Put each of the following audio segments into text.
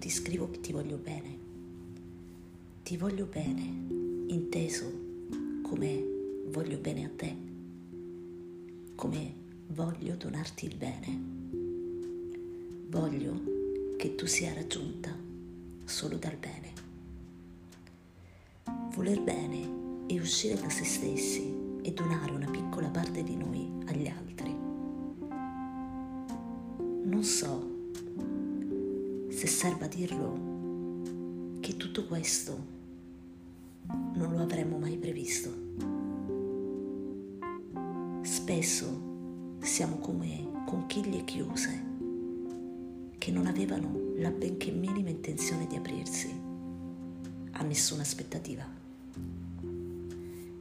ti scrivo che ti voglio bene. Ti voglio bene, inteso come voglio bene a te, come voglio donarti il bene. Voglio che tu sia raggiunta solo dal bene. Voler bene è uscire da se stessi e donare una piccola parte di noi agli altri. Non so se serva dirlo che tutto questo non lo avremmo mai previsto. Spesso siamo come conchiglie chiuse che non avevano la benché minima intenzione di aprirsi a nessuna aspettativa.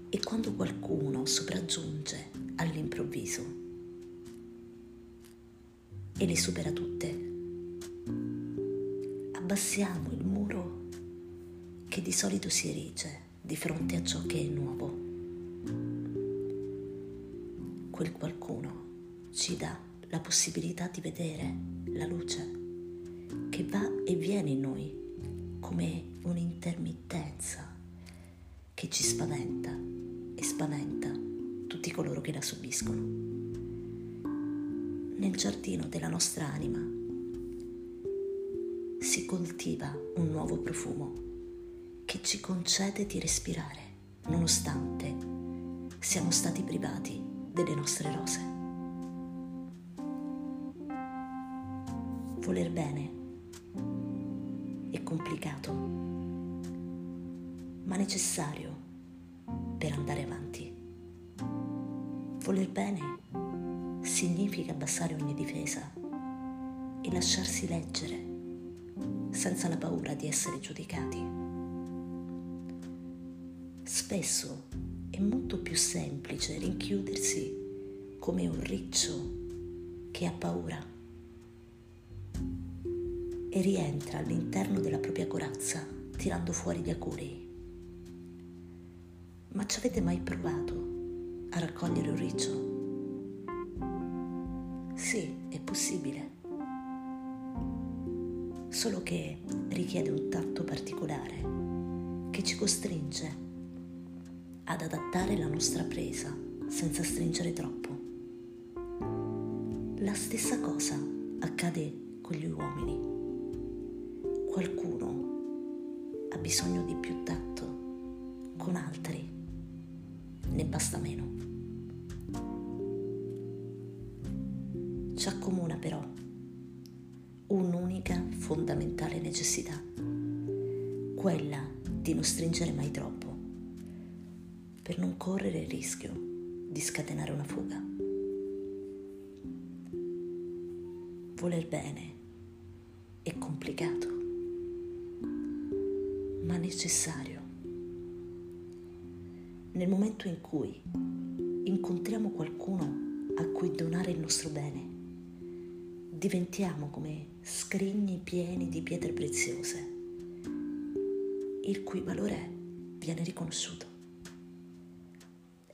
E quando qualcuno sopraggiunge all'improvviso e le supera tutte, abbassiamo il muro che di solito si erige di fronte a ciò che è nuovo. Quel qualcuno ci dà la possibilità di vedere la luce che va e viene in noi come un'intermittenza che ci spaventa e spaventa tutti coloro che la subiscono. Nel giardino della nostra anima si coltiva un nuovo profumo che ci concede di respirare nonostante siamo stati privati delle nostre rose. Voler bene è complicato, ma necessario per andare avanti. Voler bene significa abbassare ogni difesa e lasciarsi leggere senza la paura di essere giudicati. Spesso è molto più semplice rinchiudersi come un riccio che ha paura e rientra all'interno della propria corazza tirando fuori gli acuri. Ma ci avete mai provato a raccogliere un riccio? Sì, è possibile solo che richiede un tatto particolare che ci costringe ad adattare la nostra presa senza stringere troppo. La stessa cosa accade con gli uomini. Qualcuno ha bisogno di più tatto, con altri ne basta meno. Ci accomuna però un'unica fondamentale necessità, quella di non stringere mai troppo, per non correre il rischio di scatenare una fuga. Voler bene è complicato, ma necessario. Nel momento in cui incontriamo qualcuno a cui donare il nostro bene, diventiamo come scrigni pieni di pietre preziose, il cui valore viene riconosciuto.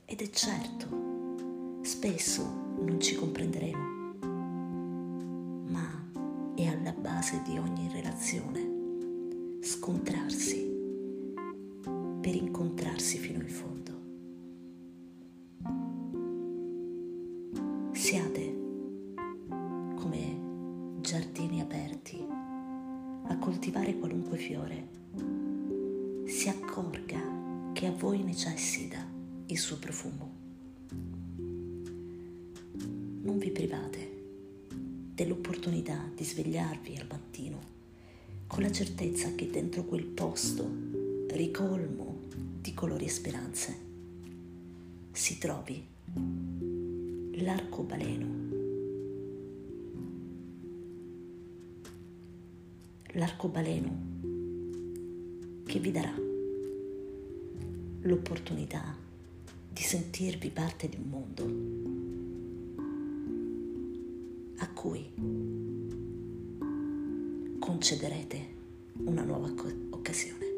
Ed è certo, spesso non ci comprenderemo, ma è alla base di ogni relazione scontrarsi per incontrarsi fino in fondo. Giardini aperti, a coltivare qualunque fiore, si accorga che a voi necessita il suo profumo. Non vi private dell'opportunità di svegliarvi al mattino con la certezza che dentro quel posto ricolmo di colori e speranze si trovi l'arcobaleno l'arcobaleno che vi darà l'opportunità di sentirvi parte di un mondo a cui concederete una nuova occasione.